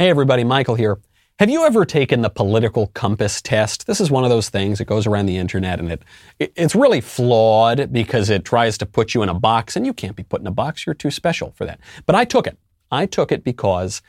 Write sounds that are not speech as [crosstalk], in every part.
Hey, everybody, Michael here. Have you ever taken the political compass test? This is one of those things that goes around the internet and it, it, it's really flawed because it tries to put you in a box and you can't be put in a box. You're too special for that. But I took it. I took it because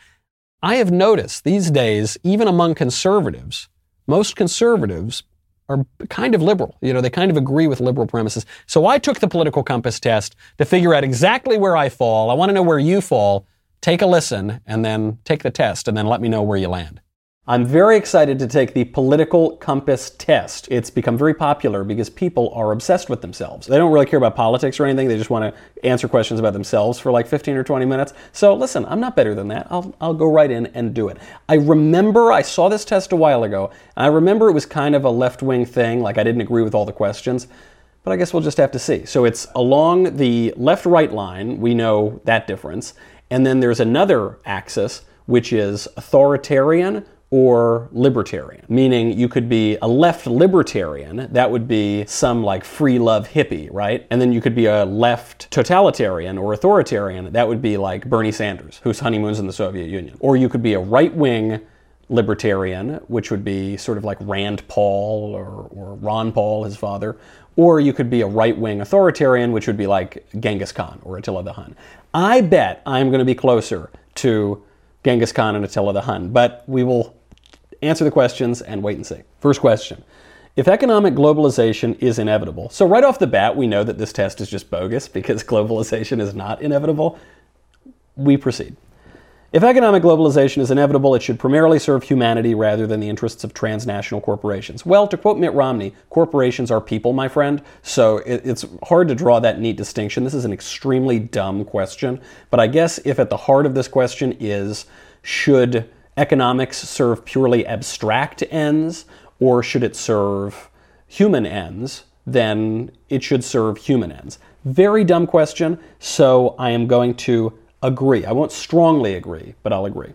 I have noticed these days, even among conservatives, most conservatives are kind of liberal. You know, they kind of agree with liberal premises. So I took the political compass test to figure out exactly where I fall. I want to know where you fall take a listen and then take the test and then let me know where you land. I'm very excited to take the political compass test. It's become very popular because people are obsessed with themselves. They don't really care about politics or anything. They just want to answer questions about themselves for like 15 or 20 minutes. So listen, I'm not better than that. I'll, I'll go right in and do it. I remember I saw this test a while ago. I remember it was kind of a left wing thing, like I didn't agree with all the questions. But I guess we'll just have to see. So it's along the left right line. We know that difference. And then there's another axis, which is authoritarian or libertarian, meaning you could be a left libertarian, that would be some like free love hippie, right? And then you could be a left totalitarian or authoritarian, that would be like Bernie Sanders, whose honeymoon's in the Soviet Union. Or you could be a right wing libertarian, which would be sort of like Rand Paul or, or Ron Paul, his father. Or you could be a right wing authoritarian, which would be like Genghis Khan or Attila the Hun. I bet I'm going to be closer to Genghis Khan and Attila the Hun, but we will answer the questions and wait and see. First question. If economic globalization is inevitable, so right off the bat, we know that this test is just bogus because [laughs] globalization is not inevitable. We proceed. If economic globalization is inevitable, it should primarily serve humanity rather than the interests of transnational corporations. Well, to quote Mitt Romney, corporations are people, my friend, so it's hard to draw that neat distinction. This is an extremely dumb question, but I guess if at the heart of this question is should economics serve purely abstract ends or should it serve human ends, then it should serve human ends. Very dumb question, so I am going to agree. I won't strongly agree, but I'll agree.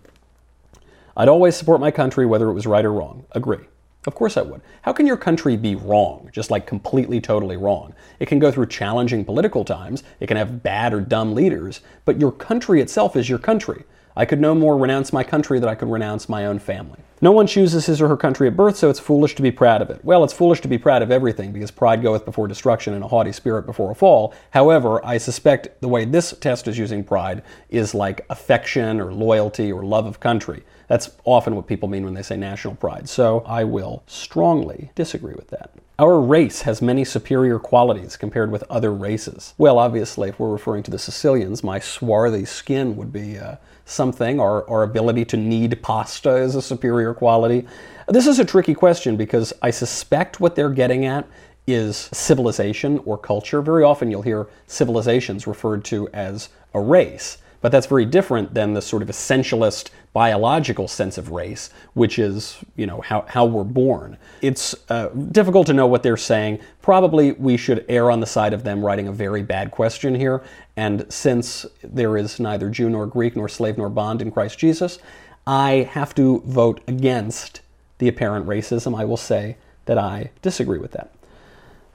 I'd always support my country whether it was right or wrong. Agree. Of course I would. How can your country be wrong, just like completely, totally wrong? It can go through challenging political times, it can have bad or dumb leaders, but your country itself is your country. I could no more renounce my country than I could renounce my own family. No one chooses his or her country at birth, so it's foolish to be proud of it. Well, it's foolish to be proud of everything, because pride goeth before destruction and a haughty spirit before a fall. However, I suspect the way this test is using pride is like affection or loyalty or love of country. That's often what people mean when they say national pride. So I will strongly disagree with that. Our race has many superior qualities compared with other races. Well, obviously, if we're referring to the Sicilians, my swarthy skin would be uh, something. Our, our ability to knead pasta is a superior quality. This is a tricky question because I suspect what they're getting at is civilization or culture. Very often you'll hear civilizations referred to as a race. But that's very different than the sort of essentialist biological sense of race, which is, you know, how, how we're born. It's uh, difficult to know what they're saying. Probably we should err on the side of them writing a very bad question here. And since there is neither Jew nor Greek nor slave nor bond in Christ Jesus, I have to vote against the apparent racism. I will say that I disagree with that.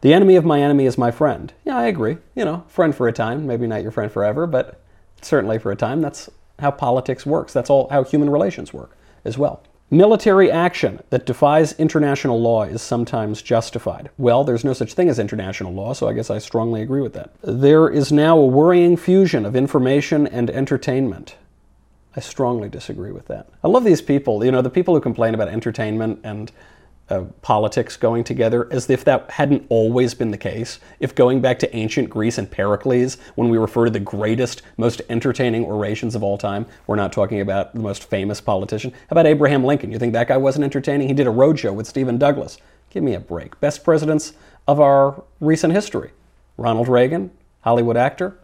The enemy of my enemy is my friend. Yeah, I agree. You know, friend for a time, maybe not your friend forever, but certainly for a time. That's how politics works. That's all how human relations work as well. Military action that defies international law is sometimes justified. Well, there's no such thing as international law, so I guess I strongly agree with that. There is now a worrying fusion of information and entertainment. I strongly disagree with that. I love these people, you know, the people who complain about entertainment and uh, politics going together as if that hadn't always been the case. If going back to ancient Greece and Pericles, when we refer to the greatest, most entertaining orations of all time, we're not talking about the most famous politician. How about Abraham Lincoln? You think that guy wasn't entertaining? He did a roadshow with Stephen Douglas. Give me a break. Best presidents of our recent history Ronald Reagan, Hollywood actor,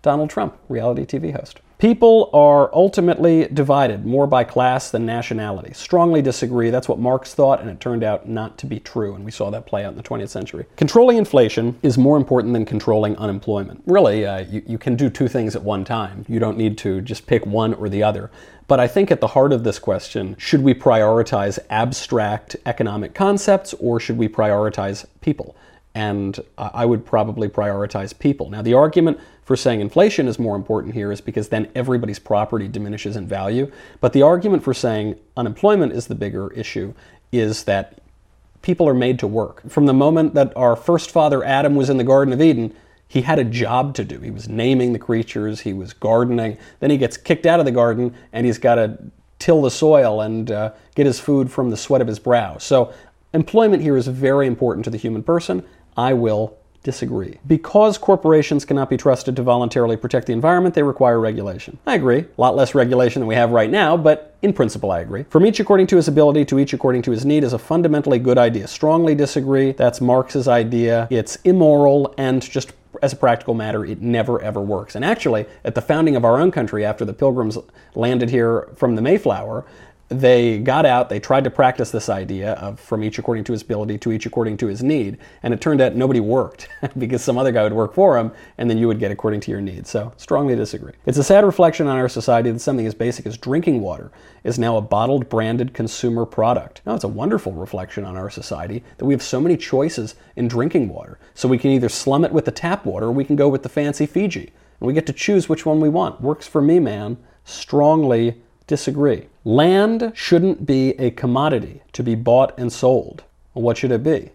Donald Trump, reality TV host. People are ultimately divided more by class than nationality. Strongly disagree. That's what Marx thought, and it turned out not to be true, and we saw that play out in the 20th century. Controlling inflation is more important than controlling unemployment. Really, uh, you, you can do two things at one time. You don't need to just pick one or the other. But I think at the heart of this question should we prioritize abstract economic concepts or should we prioritize people? And I would probably prioritize people. Now, the argument for saying inflation is more important here is because then everybody's property diminishes in value. But the argument for saying unemployment is the bigger issue is that people are made to work. From the moment that our first father Adam was in the Garden of Eden, he had a job to do. He was naming the creatures, he was gardening. Then he gets kicked out of the garden and he's got to till the soil and uh, get his food from the sweat of his brow. So, employment here is very important to the human person. I will disagree. Because corporations cannot be trusted to voluntarily protect the environment, they require regulation. I agree. A lot less regulation than we have right now, but in principle, I agree. From each according to his ability to each according to his need is a fundamentally good idea. Strongly disagree. That's Marx's idea. It's immoral and just as a practical matter, it never ever works. And actually, at the founding of our own country, after the pilgrims landed here from the Mayflower, they got out, they tried to practice this idea of from each according to his ability to each according to his need, and it turned out nobody worked [laughs] because some other guy would work for him, and then you would get according to your needs. So, strongly disagree. It's a sad reflection on our society that something as basic as drinking water is now a bottled, branded consumer product. Now, it's a wonderful reflection on our society that we have so many choices in drinking water. So, we can either slum it with the tap water or we can go with the fancy Fiji. And we get to choose which one we want. Works for me, man. Strongly disagree. Land shouldn't be a commodity to be bought and sold. what should it be?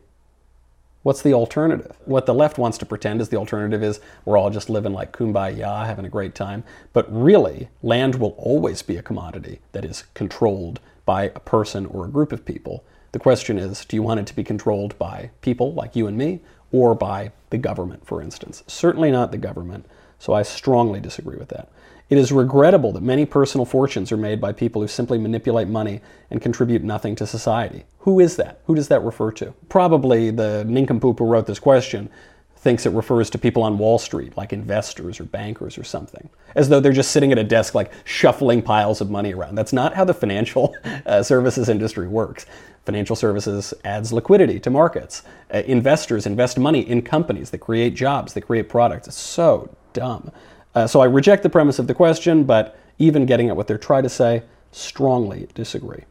What's the alternative? What the left wants to pretend is the alternative is we're all just living like kumbaya, having a great time. But really, land will always be a commodity that is controlled by a person or a group of people. The question is do you want it to be controlled by people like you and me or by the government, for instance? Certainly not the government. So I strongly disagree with that. It is regrettable that many personal fortunes are made by people who simply manipulate money and contribute nothing to society. Who is that? Who does that refer to? Probably the nincompoop who wrote this question thinks it refers to people on Wall Street, like investors or bankers or something, as though they're just sitting at a desk, like shuffling piles of money around. That's not how the financial [laughs] uh, services industry works. Financial services adds liquidity to markets. Uh, investors invest money in companies that create jobs, that create products. It's so dumb. Uh, so I reject the premise of the question, but even getting at what they're trying to say, strongly disagree.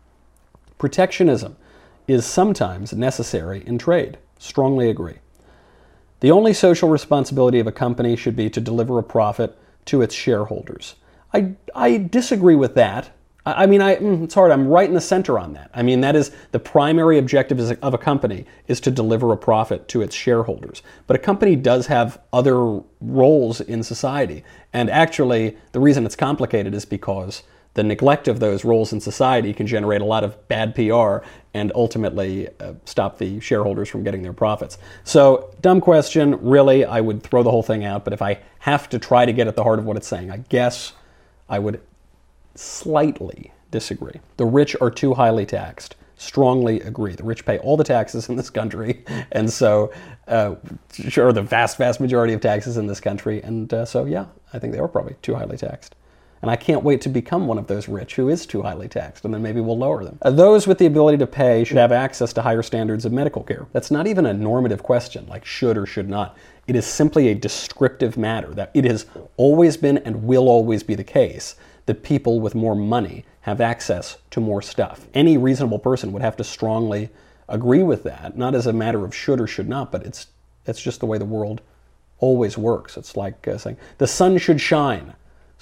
Protectionism is sometimes necessary in trade. Strongly agree. The only social responsibility of a company should be to deliver a profit to its shareholders. I, I disagree with that I mean, I, mm, it's hard. I'm right in the center on that. I mean, that is the primary objective of a company is to deliver a profit to its shareholders. But a company does have other roles in society. And actually, the reason it's complicated is because the neglect of those roles in society can generate a lot of bad PR and ultimately uh, stop the shareholders from getting their profits. So, dumb question. Really, I would throw the whole thing out. But if I have to try to get at the heart of what it's saying, I guess I would slightly disagree. The rich are too highly taxed. Strongly agree. The rich pay all the taxes in this country, [laughs] and so, uh, sure, the vast, vast majority of taxes in this country, and uh, so, yeah, I think they are probably too highly taxed. And I can't wait to become one of those rich who is too highly taxed, and then maybe we'll lower them. Uh, those with the ability to pay should have access to higher standards of medical care. That's not even a normative question, like should or should not. It is simply a descriptive matter that it has always been and will always be the case that people with more money have access to more stuff. Any reasonable person would have to strongly agree with that, not as a matter of should or should not, but it's, it's just the way the world always works. It's like uh, saying the sun should shine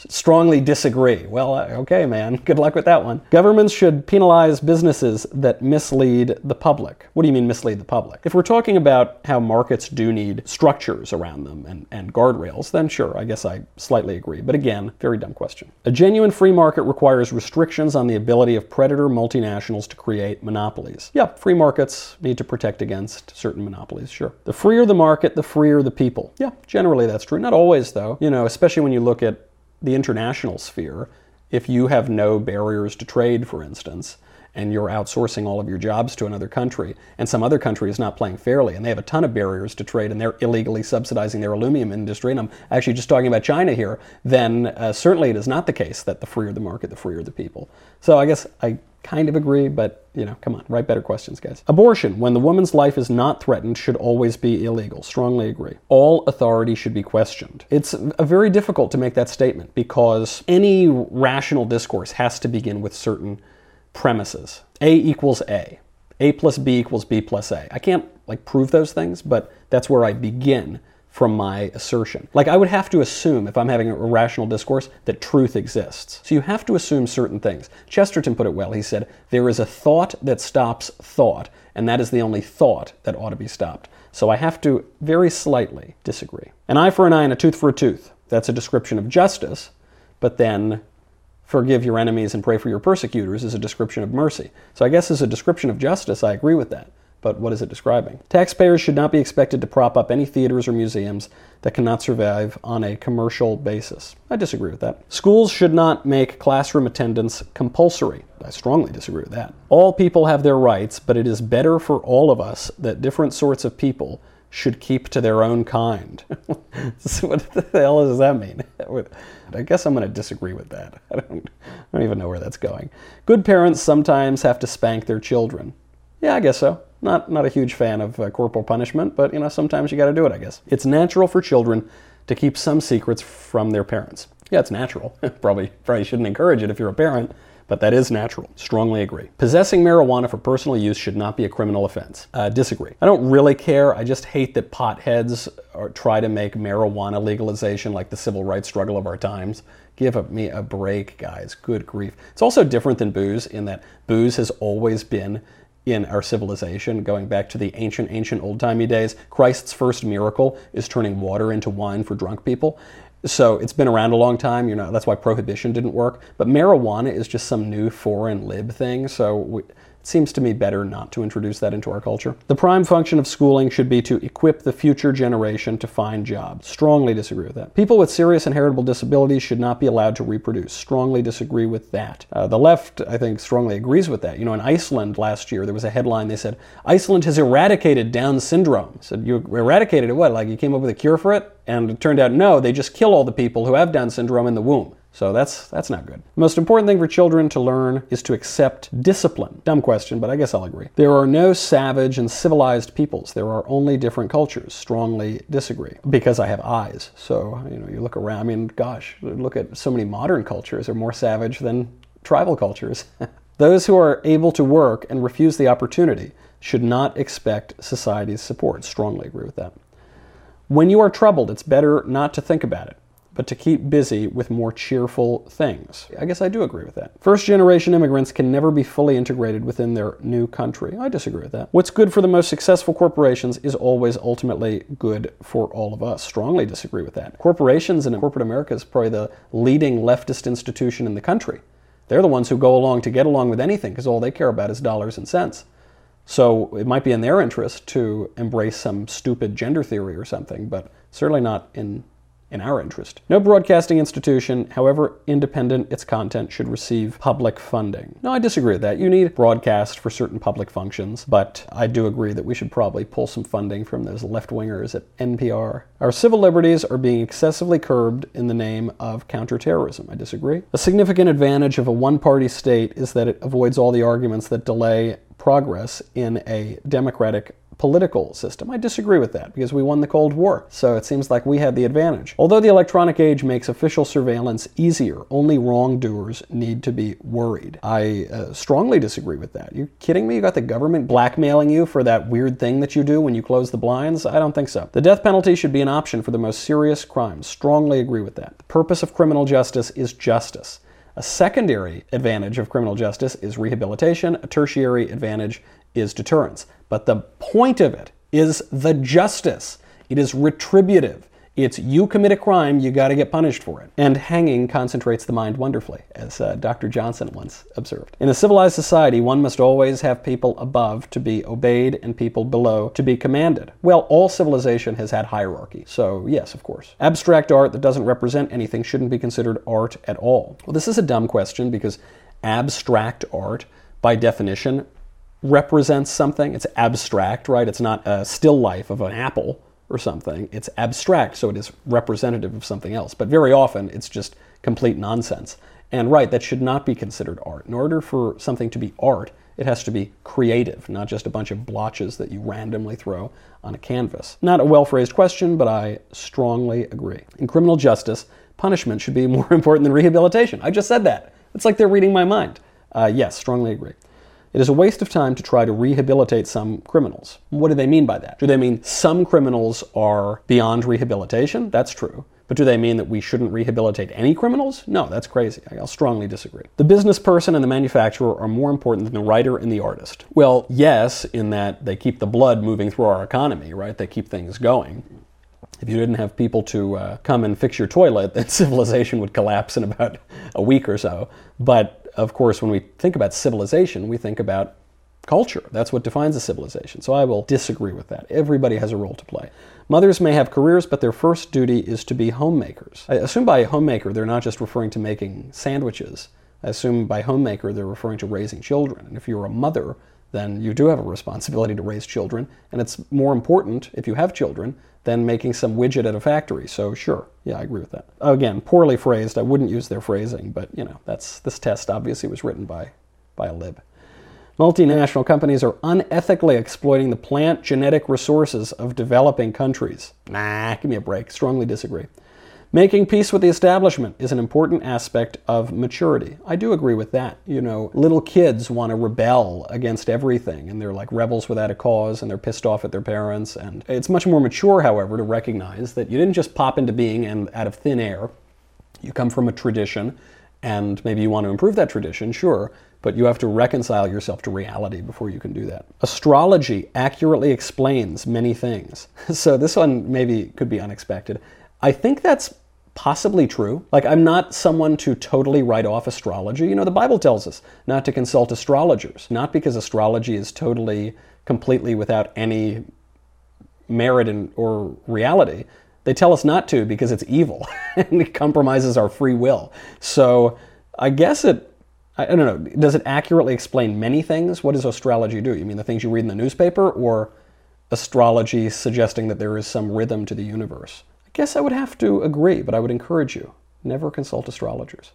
strongly disagree. Well, uh, okay, man. [laughs] Good luck with that one. Governments should penalize businesses that mislead the public. What do you mean mislead the public? If we're talking about how markets do need structures around them and, and guardrails, then sure, I guess I slightly agree. But again, very dumb question. A genuine free market requires restrictions on the ability of predator multinationals to create monopolies. Yeah, free markets need to protect against certain monopolies, sure. The freer the market, the freer the people. Yeah, generally that's true. Not always, though. You know, especially when you look at the international sphere, if you have no barriers to trade, for instance, and you're outsourcing all of your jobs to another country, and some other country is not playing fairly, and they have a ton of barriers to trade, and they're illegally subsidizing their aluminum industry, and I'm actually just talking about China here, then uh, certainly it is not the case that the freer the market, the freer the people. So I guess I kind of agree, but you know, come on, write better questions, guys. Abortion, when the woman's life is not threatened, should always be illegal. Strongly agree. All authority should be questioned. It's very difficult to make that statement because any rational discourse has to begin with certain premises. A equals A. A plus B equals B plus A. I can't like prove those things, but that's where I begin from my assertion. Like I would have to assume if I'm having a rational discourse that truth exists. So you have to assume certain things. Chesterton put it well. He said, "There is a thought that stops thought, and that is the only thought that ought to be stopped." So I have to very slightly disagree. An eye for an eye and a tooth for a tooth. That's a description of justice, but then forgive your enemies and pray for your persecutors is a description of mercy. So I guess as a description of justice, I agree with that. But what is it describing? Taxpayers should not be expected to prop up any theaters or museums that cannot survive on a commercial basis. I disagree with that. Schools should not make classroom attendance compulsory. I strongly disagree with that. All people have their rights, but it is better for all of us that different sorts of people should keep to their own kind. [laughs] what the hell does that mean? [laughs] I guess I'm going to disagree with that. [laughs] I don't, I don't even know where that's going. Good parents sometimes have to spank their children. Yeah, I guess so. Not, not a huge fan of uh, corporal punishment, but you know, sometimes you got to do it, I guess. It's natural for children to keep some secrets from their parents. Yeah, it's natural. [laughs] probably, probably shouldn't encourage it if you're a parent, but that is natural. Strongly agree. Possessing marijuana for personal use should not be a criminal offense. Uh, disagree. I don't really care. I just hate that potheads are, try to make marijuana legalization like the civil rights struggle of our times. Give a, me a break, guys. Good grief. It's also different than booze in that booze has always been in our civilization, going back to the ancient, ancient old timey days. Christ's first miracle is turning water into wine for drunk people. So it's been around a long time. You know that's why prohibition didn't work. But marijuana is just some new foreign lib thing. So we, seems to me better not to introduce that into our culture. The prime function of schooling should be to equip the future generation to find jobs. Strongly disagree with that. People with serious inheritable disabilities should not be allowed to reproduce. Strongly disagree with that. Uh, the left, I think, strongly agrees with that. You know, in Iceland last year, there was a headline. They said Iceland has eradicated Down syndrome. I said you eradicated it? What? Like you came up with a cure for it? And it turned out no. They just kill all the people who have Down syndrome in the womb. So that's that's not good. The most important thing for children to learn is to accept discipline. Dumb question, but I guess I'll agree. There are no savage and civilized peoples. There are only different cultures. Strongly disagree because I have eyes. So, you know, you look around, I mean, gosh, look at so many modern cultures are more savage than tribal cultures. [laughs] Those who are able to work and refuse the opportunity should not expect society's support. Strongly agree with that. When you are troubled, it's better not to think about it but to keep busy with more cheerful things. I guess I do agree with that. First generation immigrants can never be fully integrated within their new country. I disagree with that. What's good for the most successful corporations is always ultimately good for all of us. Strongly disagree with that. Corporations in corporate America is probably the leading leftist institution in the country. They're the ones who go along to get along with anything because all they care about is dollars and cents. So it might be in their interest to embrace some stupid gender theory or something, but certainly not in in our interest. No broadcasting institution, however independent its content, should receive public funding. No, I disagree with that. You need broadcast for certain public functions, but I do agree that we should probably pull some funding from those left wingers at NPR. Our civil liberties are being excessively curbed in the name of counterterrorism. I disagree. A significant advantage of a one party state is that it avoids all the arguments that delay progress in a democratic political system. I disagree with that because we won the Cold War, so it seems like we had the advantage. Although the electronic age makes official surveillance easier, only wrongdoers need to be worried. I uh, strongly disagree with that. You kidding me? You got the government blackmailing you for that weird thing that you do when you close the blinds? I don't think so. The death penalty should be an option for the most serious crimes. Strongly agree with that. The purpose of criminal justice is justice. A secondary advantage of criminal justice is rehabilitation. A tertiary advantage is deterrence. But the point of it is the justice. It is retributive. It's you commit a crime, you got to get punished for it. And hanging concentrates the mind wonderfully, as uh, Dr. Johnson once observed. In a civilized society, one must always have people above to be obeyed and people below to be commanded. Well, all civilization has had hierarchy, so yes, of course. Abstract art that doesn't represent anything shouldn't be considered art at all. Well, this is a dumb question because abstract art, by definition, represents something. It's abstract, right? It's not a still life of an apple or something. It's abstract, so it is representative of something else. But very often it's just complete nonsense. And right, that should not be considered art. In order for something to be art, it has to be creative, not just a bunch of blotches that you randomly throw on a canvas. Not a well phrased question, but I strongly agree. In criminal justice, punishment should be [laughs] more important than rehabilitation. I just said that. It's like they're reading my mind. Uh, yes, strongly agree. It is a waste of time to try to rehabilitate some criminals. What do they mean by that? Do they mean some criminals are beyond rehabilitation? That's true. But do they mean that we shouldn't rehabilitate any criminals? No, that's crazy. I'll strongly disagree. The business person and the manufacturer are more important than the writer and the artist. Well, yes, in that they keep the blood moving through our economy, right? They keep things going. If you didn't have people to uh, come and fix your toilet, then [laughs] civilization would collapse in about a week or so. But of course, when we think about civilization, we think about culture. That's what defines a civilization. So I will disagree with that. Everybody has a role to play. Mothers may have careers, but their first duty is to be homemakers. I assume by homemaker, they're not just referring to making sandwiches. I assume by homemaker, they're referring to raising children. And if you're a mother, then you do have a responsibility to raise children. And it's more important, if you have children, than making some widget at a factory. So sure, yeah, I agree with that. Again, poorly phrased. I wouldn't use their phrasing, but you know, that's this test obviously was written by by a lib. Multinational companies are unethically exploiting the plant genetic resources of developing countries. Nah, give me a break. Strongly disagree. Making peace with the establishment is an important aspect of maturity. I do agree with that. You know, little kids want to rebel against everything, and they're like rebels without a cause, and they're pissed off at their parents. And it's much more mature, however, to recognize that you didn't just pop into being and out of thin air. You come from a tradition, and maybe you want to improve that tradition, sure, but you have to reconcile yourself to reality before you can do that. Astrology accurately explains many things. [laughs] So this one maybe could be unexpected. I think that's possibly true. Like, I'm not someone to totally write off astrology. You know, the Bible tells us not to consult astrologers, not because astrology is totally, completely without any merit in, or reality. They tell us not to because it's evil [laughs] and it compromises our free will. So I guess it I don't know. Does it accurately explain many things? What does astrology do? You mean the things you read in the newspaper, or astrology suggesting that there is some rhythm to the universe? Guess I would have to agree, but I would encourage you never consult astrologers.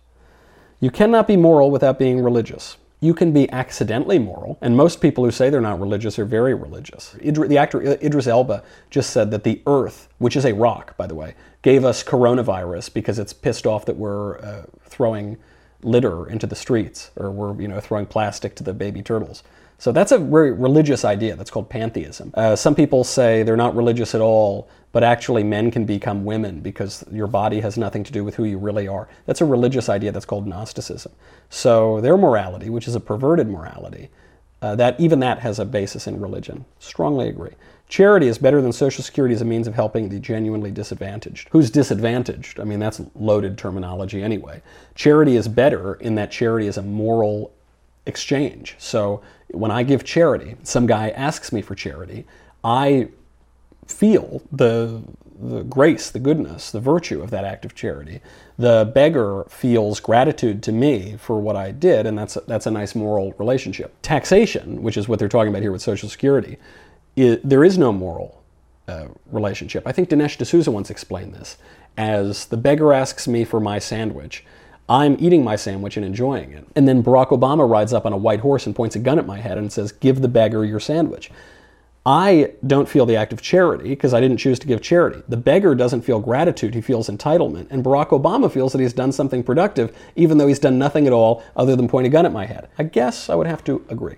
You cannot be moral without being religious. You can be accidentally moral, and most people who say they're not religious are very religious. the actor Idris Elba just said that the Earth, which is a rock, by the way, gave us coronavirus because it's pissed off that we're uh, throwing litter into the streets or we're you know throwing plastic to the baby turtles. So that's a very religious idea. That's called pantheism. Uh, some people say they're not religious at all, but actually men can become women because your body has nothing to do with who you really are. That's a religious idea that's called Gnosticism. So their morality, which is a perverted morality, uh, that even that has a basis in religion. Strongly agree. Charity is better than Social Security as a means of helping the genuinely disadvantaged. Who's disadvantaged? I mean, that's loaded terminology anyway. Charity is better in that charity is a moral exchange. So when I give charity, some guy asks me for charity, I feel the the grace, the goodness, the virtue of that act of charity. The beggar feels gratitude to me for what I did, and that's a, that's a nice moral relationship. Taxation, which is what they're talking about here with Social Security, it, there is no moral uh, relationship. I think Dinesh D'Souza once explained this as the beggar asks me for my sandwich. I'm eating my sandwich and enjoying it. And then Barack Obama rides up on a white horse and points a gun at my head and says, Give the beggar your sandwich. I don't feel the act of charity because I didn't choose to give charity. The beggar doesn't feel gratitude, he feels entitlement. And Barack Obama feels that he's done something productive, even though he's done nothing at all other than point a gun at my head. I guess I would have to agree.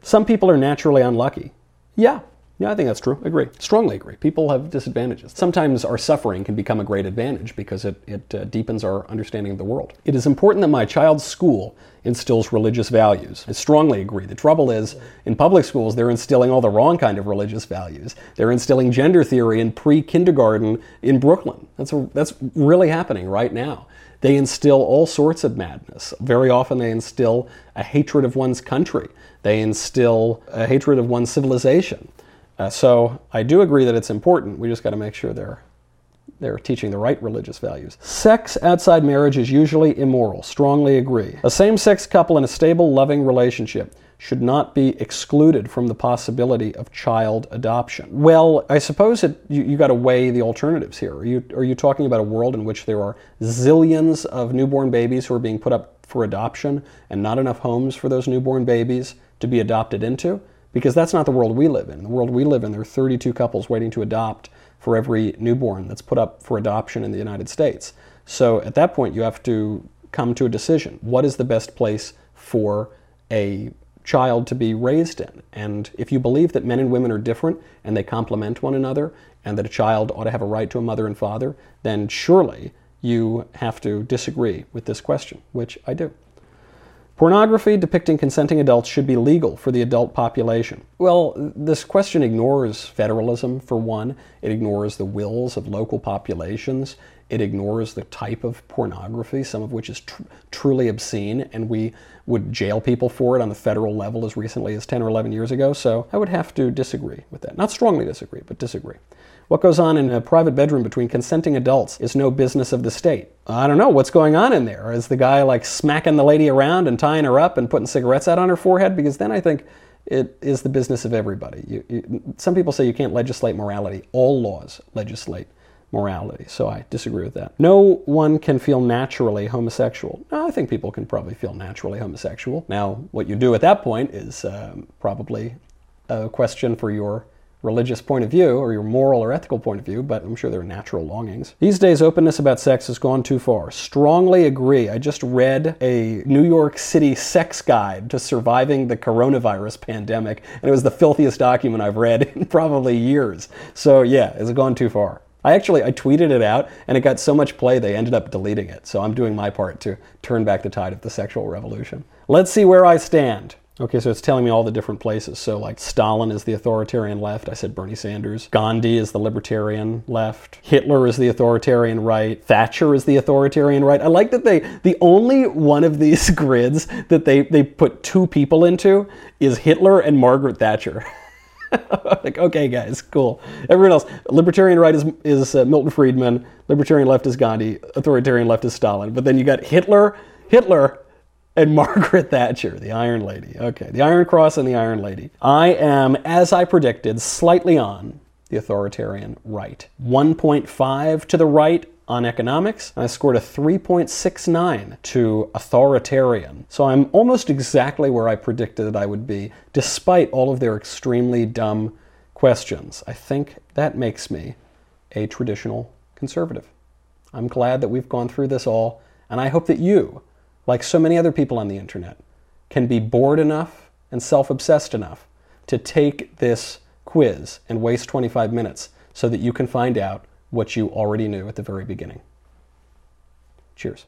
Some people are naturally unlucky. Yeah, yeah, I think that's true. Agree. Strongly agree. People have disadvantages. Sometimes our suffering can become a great advantage because it, it uh, deepens our understanding of the world. It is important that my child's school instills religious values. I strongly agree. The trouble is, in public schools, they're instilling all the wrong kind of religious values. They're instilling gender theory in pre kindergarten in Brooklyn. That's, a, that's really happening right now. They instill all sorts of madness. Very often, they instill a hatred of one's country, they instill a hatred of one's civilization. Uh, so I do agree that it's important. We just got to make sure they're they're teaching the right religious values. Sex outside marriage is usually immoral. Strongly agree. A same-sex couple in a stable, loving relationship should not be excluded from the possibility of child adoption. Well, I suppose it, you, you got to weigh the alternatives here. Are you, are you talking about a world in which there are zillions of newborn babies who are being put up for adoption and not enough homes for those newborn babies to be adopted into? Because that's not the world we live in. The world we live in, there are 32 couples waiting to adopt for every newborn that's put up for adoption in the United States. So at that point, you have to come to a decision. What is the best place for a child to be raised in. And if you believe that men and women are different and they complement one another and that a child ought to have a right to a mother and father, then surely you have to disagree with this question, which I do. Pornography depicting consenting adults should be legal for the adult population. Well, this question ignores federalism, for one. It ignores the wills of local populations. It ignores the type of pornography, some of which is tr- truly obscene, and we would jail people for it on the federal level as recently as 10 or 11 years ago. So I would have to disagree with that. Not strongly disagree, but disagree. What goes on in a private bedroom between consenting adults is no business of the state. I don't know what's going on in there. Is the guy like smacking the lady around and tying her up and putting cigarettes out on her forehead? Because then I think it is the business of everybody. You, you, some people say you can't legislate morality. All laws legislate morality. So I disagree with that. No one can feel naturally homosexual. I think people can probably feel naturally homosexual. Now, what you do at that point is um, probably a question for your religious point of view or your moral or ethical point of view, but I'm sure there are natural longings. These days, openness about sex has gone too far. Strongly agree. I just read a New York City sex guide to surviving the coronavirus pandemic, and it was the filthiest document I've read in [laughs] probably years. So, yeah, has it's gone too far. I actually I tweeted it out and it got so much play they ended up deleting it. So I'm doing my part to turn back the tide of the sexual revolution. Let's see where I stand. Okay, so it's telling me all the different places. So, like, Stalin is the authoritarian left. I said Bernie Sanders. Gandhi is the libertarian left. Hitler is the authoritarian right. Thatcher is the authoritarian right. I like that they, the only one of these [laughs] grids that they, they put two people into is Hitler and Margaret Thatcher. [laughs] like, okay, guys, cool. Everyone else, libertarian right is, is uh, Milton Friedman, libertarian left is Gandhi, authoritarian left is Stalin. But then you got Hitler, Hitler, and [laughs] Margaret Thatcher, the Iron Lady. Okay, the Iron Cross and the Iron Lady. I am, as I predicted, slightly on the authoritarian right. 1.5 to the right on economics, and I scored a 3.69 to authoritarian. So I'm almost exactly where I predicted I would be, despite all of their extremely dumb questions. I think that makes me a traditional conservative. I'm glad that we've gone through this all, and I hope that you like so many other people on the internet, can be bored enough and self obsessed enough to take this quiz and waste 25 minutes so that you can find out what you already knew at the very beginning. Cheers.